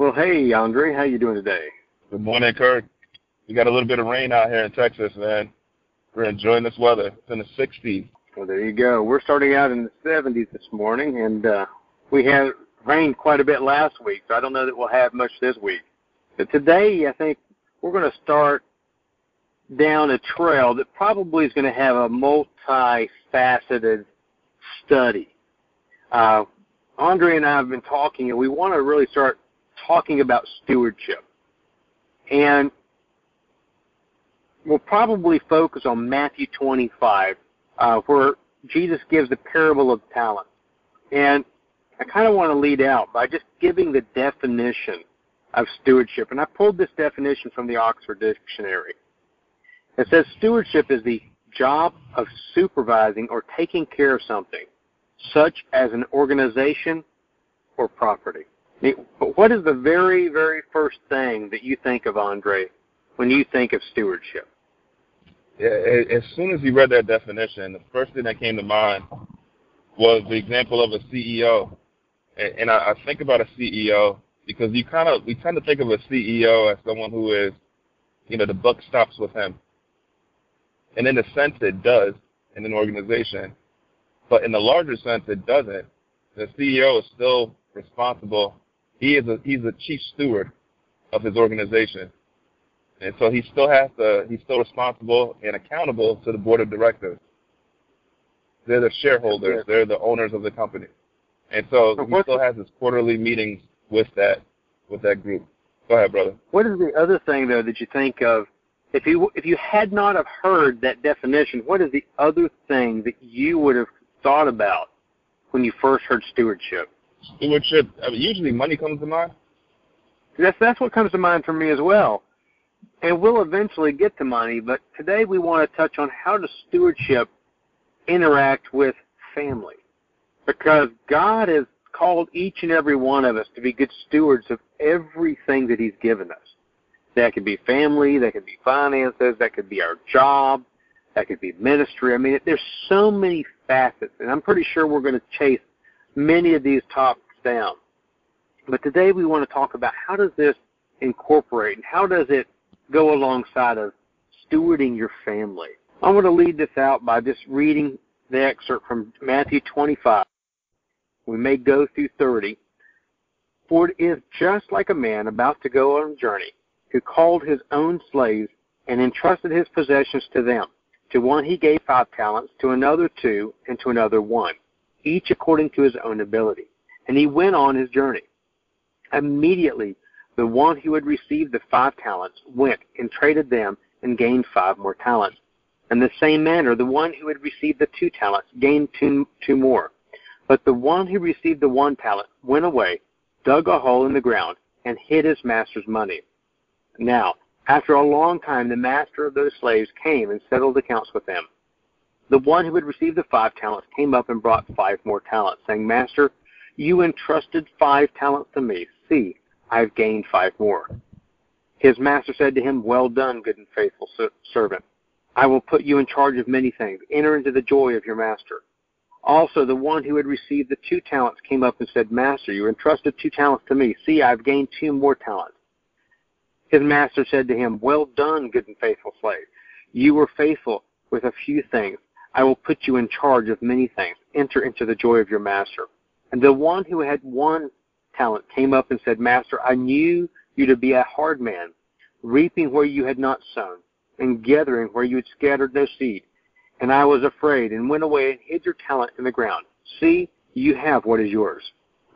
Well, hey, Andre, how you doing today? Good morning, Kirk. We got a little bit of rain out here in Texas, man. We're enjoying this weather. It's in the 60s. Well, there you go. We're starting out in the 70s this morning, and uh, we had rained quite a bit last week, so I don't know that we'll have much this week. But today, I think we're going to start down a trail that probably is going to have a multifaceted study. Uh, Andre and I have been talking, and we want to really start talking about stewardship. And we'll probably focus on Matthew 25, uh, where Jesus gives the parable of talent. And I kind of want to lead out by just giving the definition of stewardship. And I pulled this definition from the Oxford Dictionary. It says stewardship is the job of supervising or taking care of something, such as an organization or property. What is the very, very first thing that you think of, Andre, when you think of stewardship? As soon as you read that definition, the first thing that came to mind was the example of a CEO. And I think about a CEO because you kind of we tend to think of a CEO as someone who is, you know, the buck stops with him. And in a sense, it does in an organization, but in the larger sense, it doesn't. The CEO is still responsible. He is a he's a chief steward of his organization, and so he still has to he's still responsible and accountable to the board of directors. They're the shareholders. They're the owners of the company, and so he still has his quarterly meetings with that with that group. Go ahead, brother. What is the other thing though that you think of if you if you had not have heard that definition, what is the other thing that you would have thought about when you first heard stewardship? Stewardship. I mean, usually, money comes to mind. That's that's what comes to mind for me as well. And we'll eventually get to money, but today we want to touch on how does stewardship interact with family, because God has called each and every one of us to be good stewards of everything that He's given us. That could be family, that could be finances, that could be our job, that could be ministry. I mean, there's so many facets, and I'm pretty sure we're going to chase many of these topics down. But today we want to talk about how does this incorporate and how does it go alongside of stewarding your family. I'm going to lead this out by just reading the excerpt from Matthew 25. We may go through 30. For it is just like a man about to go on a journey who called his own slaves and entrusted his possessions to them. To one he gave five talents, to another two, and to another one, each according to his own ability. And he went on his journey. Immediately, the one who had received the five talents went and traded them and gained five more talents. In the same manner, the one who had received the two talents gained two, two more. But the one who received the one talent went away, dug a hole in the ground, and hid his master's money. Now, after a long time, the master of those slaves came and settled accounts with them. The one who had received the five talents came up and brought five more talents, saying, Master, you entrusted five talents to me. See, I have gained five more. His master said to him, Well done, good and faithful servant. I will put you in charge of many things. Enter into the joy of your master. Also, the one who had received the two talents came up and said, Master, you entrusted two talents to me. See, I have gained two more talents. His master said to him, Well done, good and faithful slave. You were faithful with a few things. I will put you in charge of many things. Enter into the joy of your master. And the one who had one talent came up and said, Master, I knew you to be a hard man, reaping where you had not sown, and gathering where you had scattered no seed. And I was afraid, and went away and hid your talent in the ground. See, you have what is yours.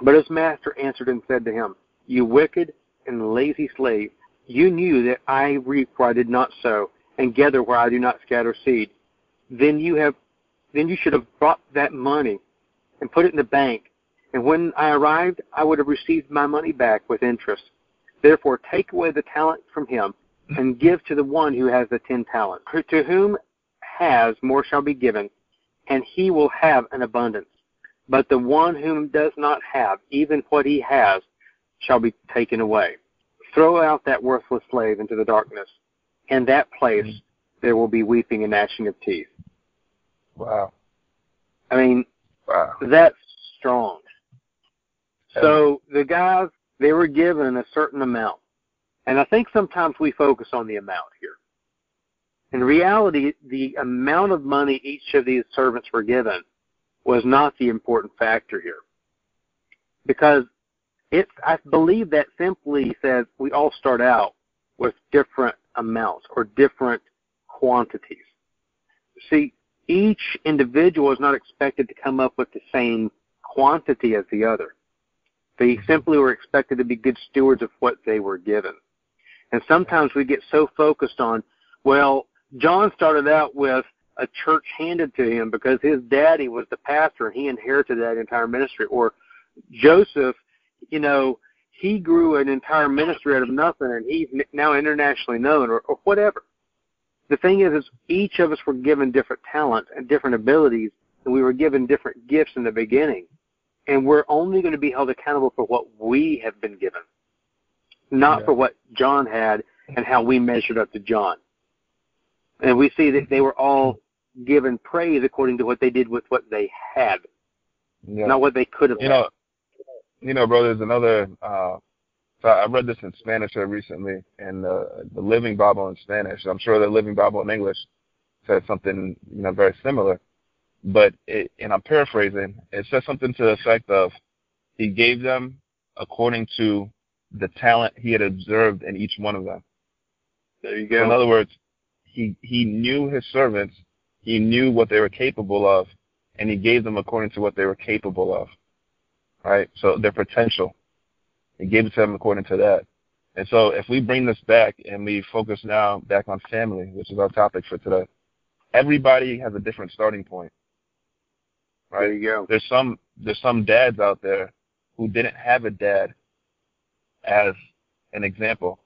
But his master answered and said to him, You wicked and lazy slave, you knew that I reap where I did not sow, and gather where I do not scatter seed. Then you have then you should have brought that money and put it in the bank, and when I arrived I would have received my money back with interest. Therefore take away the talent from him, and give to the one who has the ten talents. To whom has more shall be given, and he will have an abundance. But the one whom does not have, even what he has, shall be taken away. Throw out that worthless slave into the darkness. In that place mm-hmm. there will be weeping and gnashing of teeth. Wow. I mean, wow. that's strong. So the guys they were given a certain amount. And I think sometimes we focus on the amount here. In reality, the amount of money each of these servants were given was not the important factor here. Because it, I believe that simply says we all start out with different amounts or different quantities. See, each individual is not expected to come up with the same quantity as the other. They mm-hmm. simply were expected to be good stewards of what they were given. And sometimes we get so focused on, well, John started out with a church handed to him because his daddy was the pastor and he inherited that entire ministry. Or Joseph, you know, he grew an entire ministry out of nothing and he's now internationally known or, or whatever. The thing is, is each of us were given different talents and different abilities and we were given different gifts in the beginning. And we're only going to be held accountable for what we have been given, not yeah. for what John had and how we measured up to John. And we see that they were all given praise according to what they did with what they had, yeah. not what they could have. You know, you know, bro. There's another. Uh, so I read this in Spanish recently, and uh, the Living Bible in Spanish. I'm sure the Living Bible in English says something, you know, very similar but it, and I'm paraphrasing, it says something to the effect of he gave them according to the talent he had observed in each one of them. There you go. In other words, he he knew his servants, he knew what they were capable of, and he gave them according to what they were capable of. Right? So their potential. He gave it to them according to that. And so if we bring this back and we focus now back on family, which is our topic for today, everybody has a different starting point. Right? There you go. There's some there's some dads out there who didn't have a dad as an example.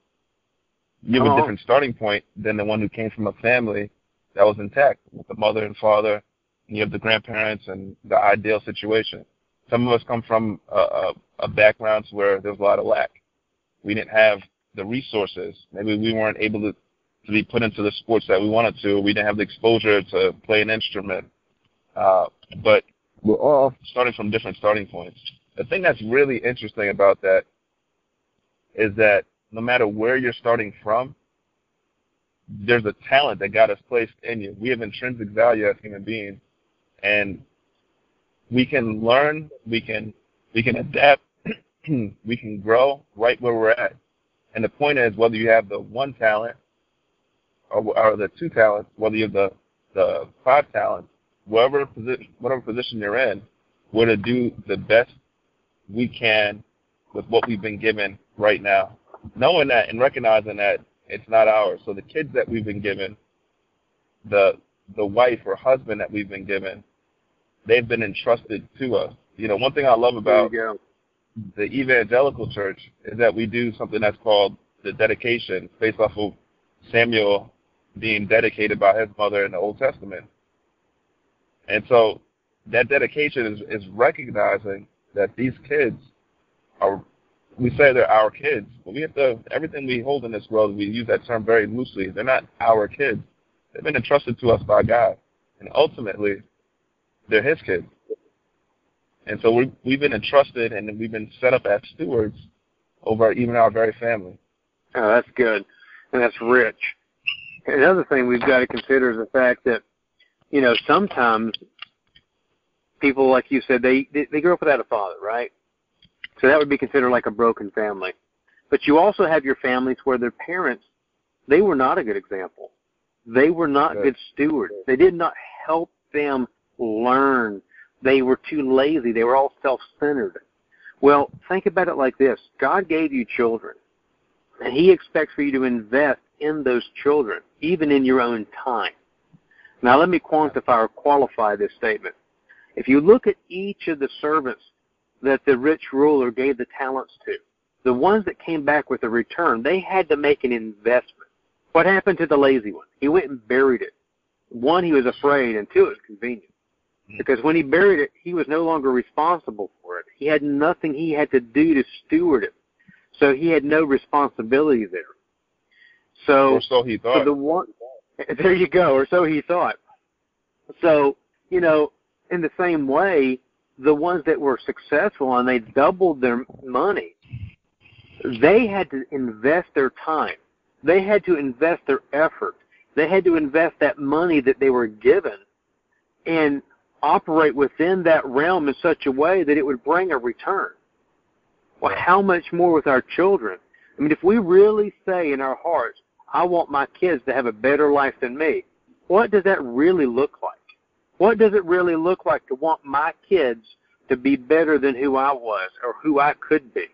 You have oh. a uh-huh. different starting point than the one who came from a family that was intact with the mother and father, and you have the grandparents and the ideal situation. Some of us come from a, a backgrounds where there was a lot of lack. We didn't have the resources. Maybe we weren't able to to be put into the sports that we wanted to. We didn't have the exposure to play an instrument. Uh, but we're all starting from different starting points. The thing that's really interesting about that is that no matter where you're starting from, there's a talent that God has placed in you. We have intrinsic value as human beings, and we can learn, we can we can adapt, we can grow right where we're at. And the point is, whether you have the one talent or, or the two talents, whether you have the the five talents, whatever position, whatever position you're in, we're to do the best we can with what we've been given right now, knowing that and recognizing that it's not ours. So the kids that we've been given, the the wife or husband that we've been given, they've been entrusted to us. You know, one thing I love about the evangelical church is that we do something that's called the dedication, based off of Samuel being dedicated by his mother in the Old Testament. And so that dedication is, is recognizing that these kids are, we say they're our kids, but we have to, everything we hold in this world, we use that term very loosely. They're not our kids. They've been entrusted to us by God. And ultimately, they're His kids. And so we, we've been entrusted and we've been set up as stewards over even our very family. Oh, that's good. And that's rich. Another thing we've got to consider is the fact that you know, sometimes people, like you said, they, they they grew up without a father, right? So that would be considered like a broken family. But you also have your families where their parents, they were not a good example. They were not good, good stewards. They did not help them learn. They were too lazy. They were all self-centered. Well, think about it like this. God gave you children, and He expects for you to invest in those children, even in your own time. Now let me quantify or qualify this statement. If you look at each of the servants that the rich ruler gave the talents to, the ones that came back with a return, they had to make an investment. What happened to the lazy one? He went and buried it. One, he was afraid, and two, it was convenient. Hmm. Because when he buried it, he was no longer responsible for it. He had nothing he had to do to steward it. So he had no responsibility there. So, or so he thought. So the one, There you go, or so he thought. So, you know, in the same way, the ones that were successful and they doubled their money, they had to invest their time. They had to invest their effort. They had to invest that money that they were given and operate within that realm in such a way that it would bring a return. Well, how much more with our children? I mean, if we really say in our hearts, I want my kids to have a better life than me, what does that really look like? What does it really look like to want my kids to be better than who I was or who I could be?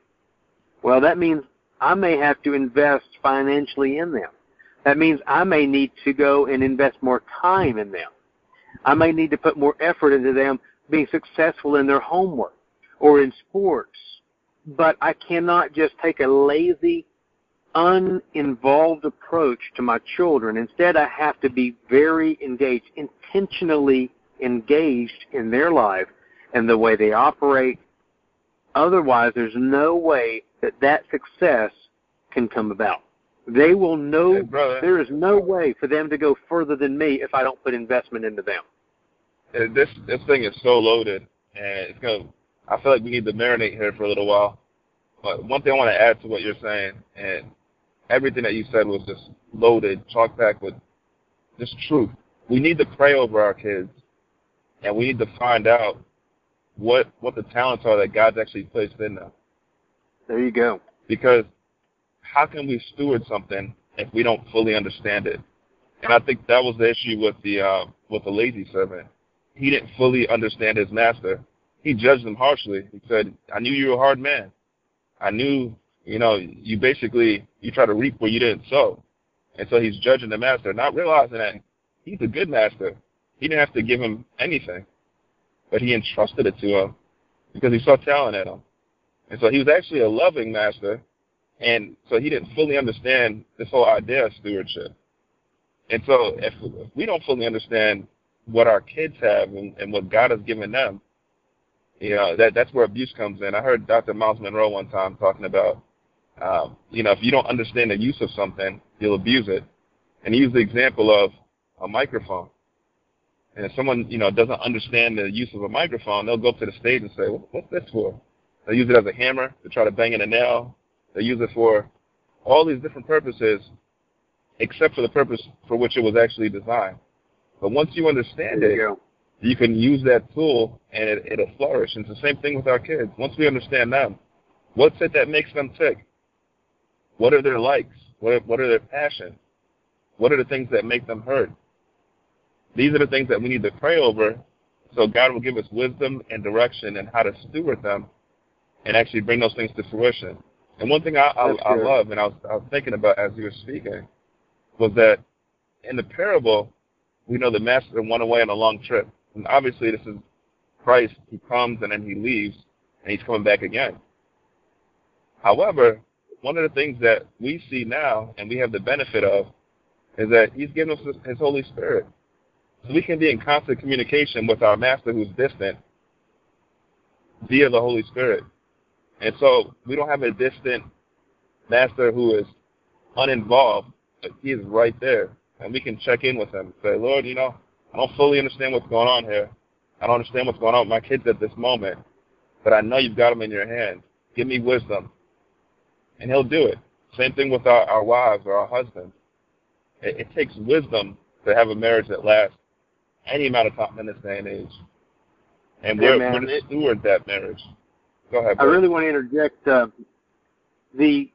Well, that means I may have to invest financially in them. That means I may need to go and invest more time in them. I may need to put more effort into them being successful in their homework or in sports. But I cannot just take a lazy, uninvolved approach to my children. Instead, I have to be very engaged, intentionally engaged in their life and the way they operate. Otherwise, there's no way that that success can come about. They will know hey, there is no way for them to go further than me if I don't put investment into them. This this thing is so loaded, and it's gonna. I feel like we need to marinate here for a little while. But one thing I want to add to what you're saying, and everything that you said was just loaded, chock packed with just truth. We need to pray over our kids, and we need to find out what what the talents are that God's actually placed in them. There you go. Because how can we steward something if we don't fully understand it? And I think that was the issue with the uh, with the lazy servant. He didn't fully understand his master. He judged him harshly. He said, "I knew you were a hard man. I knew, you know, you basically you try to reap where you didn't sow." And so he's judging the master, not realizing that he's a good master. He didn't have to give him anything, but he entrusted it to him because he saw talent in him. And so he was actually a loving master, and so he didn't fully understand this whole idea of stewardship. And so if, if we don't fully understand what our kids have and, and what God has given them, you know, that that's where abuse comes in. I heard Dr. Myles Munroe one time talking about, um, you know, if you don't understand the use of something, you'll abuse it. And he used the example of a microphone. And if someone, you know, doesn't understand the use of a microphone, they'll go up to the stage and say, what's this for? They'll use it as a hammer to try to bang in a nail. They use it for all these different purposes, except for the purpose for which it was actually designed. But once you understand There it, you you can use that tool and it, it'll flourish. And it's the same thing with our kids. Once we understand them, what's it that makes them tick? What are their likes? What are, what are their passions? What are the things that make them hurt? These are the things that we need to pray over so God will give us wisdom and direction and how to steward them and actually bring those things to fruition. And one thing I, I, I love, and I was, I was thinking about as you were speaking, was that in the parable, we know the master went away on a long trip. And obviously, this is Christ. He comes and then he leaves, and he's coming back again. However, one of the things that we see now and we have the benefit of is that he's given us his- Holy Spirit. So we can be in constant communication with our master who's distant via the Holy Spirit. And so we don't have a distant master who is uninvolved, but he is right there. And we can check in with him and say, Lord, you know, I don't fully understand what's going on here. I don't understand what's going on with my kids at this moment, but I know you've got them in your hand. Give me wisdom. And he'll do it. Same thing with our, our wives or our husbands. It, it takes wisdom to have a marriage that lasts any amount of time in this day and age. And we're, Amen. we're to steward that marriage. Go ahead. I really want to interject uh, the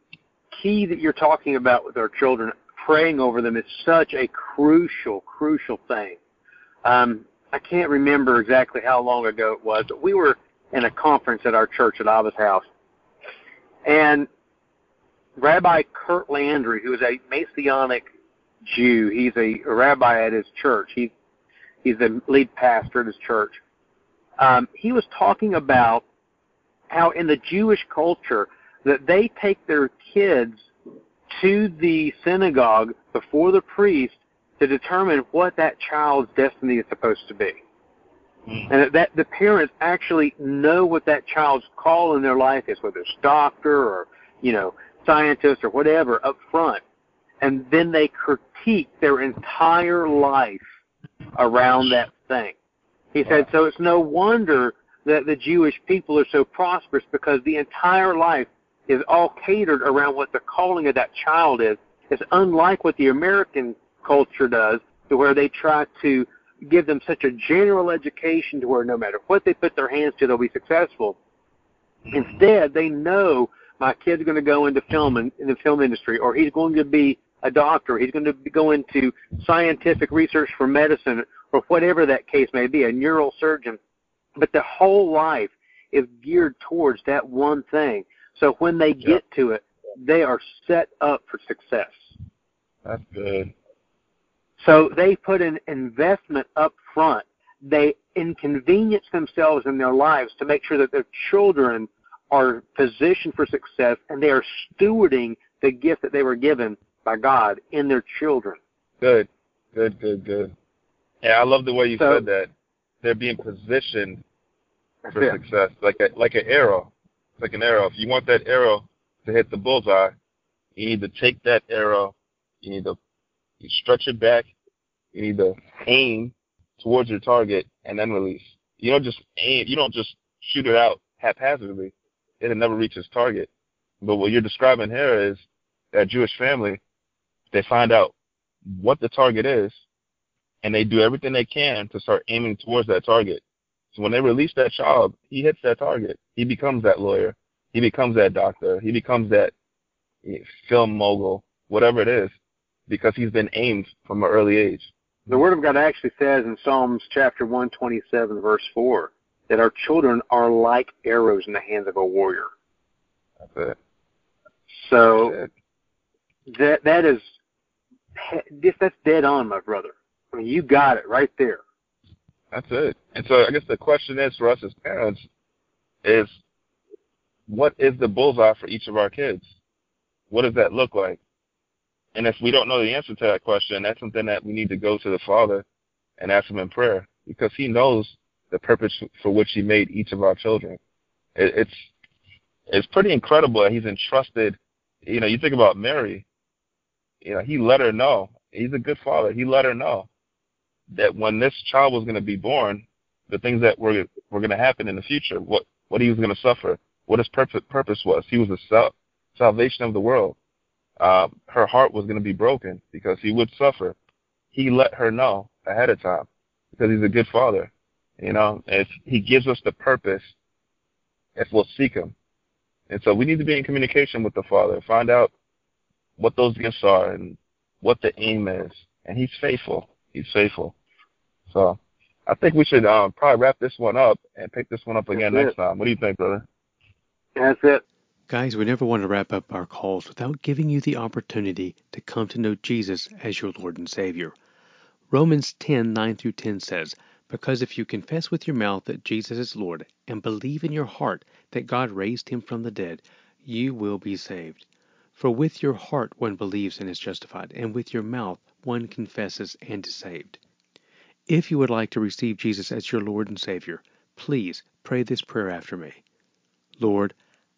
key that you're talking about with our children, praying over them is such a crucial, crucial thing. Um, I can't remember exactly how long ago it was, but we were in a conference at our church at Abba's house, and Rabbi Curt Landry, who is a Messianic Jew, he's a, a rabbi at his church. He, he's the lead pastor at his church. Um, he was talking about how in the Jewish culture that they take their kids to the synagogue before the priest to determine what that child's destiny is supposed to be. Mm. And that, that the parents actually know what that child's call in their life is, whether it's doctor or, you know, scientist or whatever up front. And then they critique their entire life around that thing. He said, so it's no wonder that the Jewish people are so prosperous because the entire life is all catered around what the calling of that child is. It's unlike what the American culture does, to where they try to give them such a general education to where no matter what they put their hands to, they'll be successful. Instead, they know my kid's going to go into film in, in the film industry, or he's going to be a doctor, he's going to go into scientific research for medicine, or whatever that case may be, a neurosurgeon. But the whole life is geared towards that one thing. So when they get yep. to it, they are set up for success. That's good. So they put an investment up front. They inconvenience themselves in their lives to make sure that their children are positioned for success and they are stewarding the gift that they were given by God in their children. Good, good, good, good. Yeah, I love the way you so, said that. They're being positioned for it. success, like a like an arrow. Like an arrow. If you want that arrow to hit the bullseye, you need to take that arrow. You need to you stretch it back. You need to aim towards your target and then release. You don't just aim. You don't just shoot it out haphazardly. It'll never reach its target. But what you're describing here is that Jewish family. They find out what the target is, and they do everything they can to start aiming towards that target. So when they release that child, he hits that target. He becomes that lawyer. He becomes that doctor. He becomes that eh, film mogul, whatever it is because he's been aimed from an early age. The Word of God actually says in Psalms chapter 127, verse 4, that our children are like arrows in the hands of a warrior. That's it. So That's it. that that is that's dead on, my brother. I mean, you got it right there. That's it. And so I guess the question is for us as parents is what is the bullseye for each of our kids? What does that look like? And if we don't know the answer to that question, that's something that we need to go to the Father and ask Him in prayer because He knows the purpose for which He made each of our children. It, it's it's pretty incredible that He's entrusted. You know, you think about Mary. You know, He let her know. He's a good Father. He let her know that when this child was going to be born, the things that were were going to happen in the future, what what He was going to suffer, what His purpose purpose was. He was the sal- salvation of the world uh, her heart was going to be broken because he would suffer. He let her know ahead of time because he's a good father. You know, if he gives us the purpose if we'll seek him. And so we need to be in communication with the Father, find out what those gifts are and what the aim is. And he's faithful. He's faithful. So I think we should um, probably wrap this one up and pick this one up again That's next it. time. What do you think, brother? That's it. Guys, we never want to wrap up our calls without giving you the opportunity to come to know Jesus as your Lord and Savior. Romans 10 9 through 10 says, Because if you confess with your mouth that Jesus is Lord and believe in your heart that God raised him from the dead, you will be saved. For with your heart one believes and is justified, and with your mouth one confesses and is saved. If you would like to receive Jesus as your Lord and Savior, please pray this prayer after me. Lord,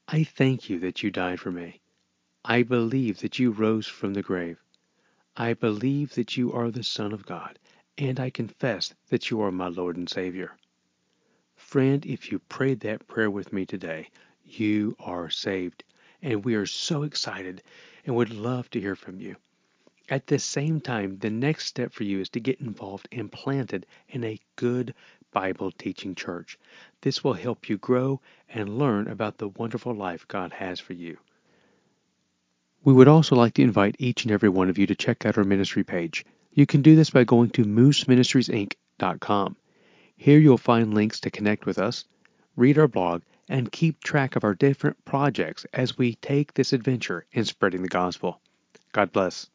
I thank you that you died for me. I believe that you rose from the grave. I believe that you are the Son of God, and I confess that you are my Lord and Savior. Friend, if you prayed that prayer with me today, you are saved, and we are so excited and would love to hear from you. At the same time, the next step for you is to get involved and planted in a good Bible teaching church. This will help you grow and learn about the wonderful life God has for you. We would also like to invite each and every one of you to check out our ministry page. You can do this by going to mooseministriesinc.com. Here you'll find links to connect with us, read our blog, and keep track of our different projects as we take this adventure in spreading the gospel. God bless.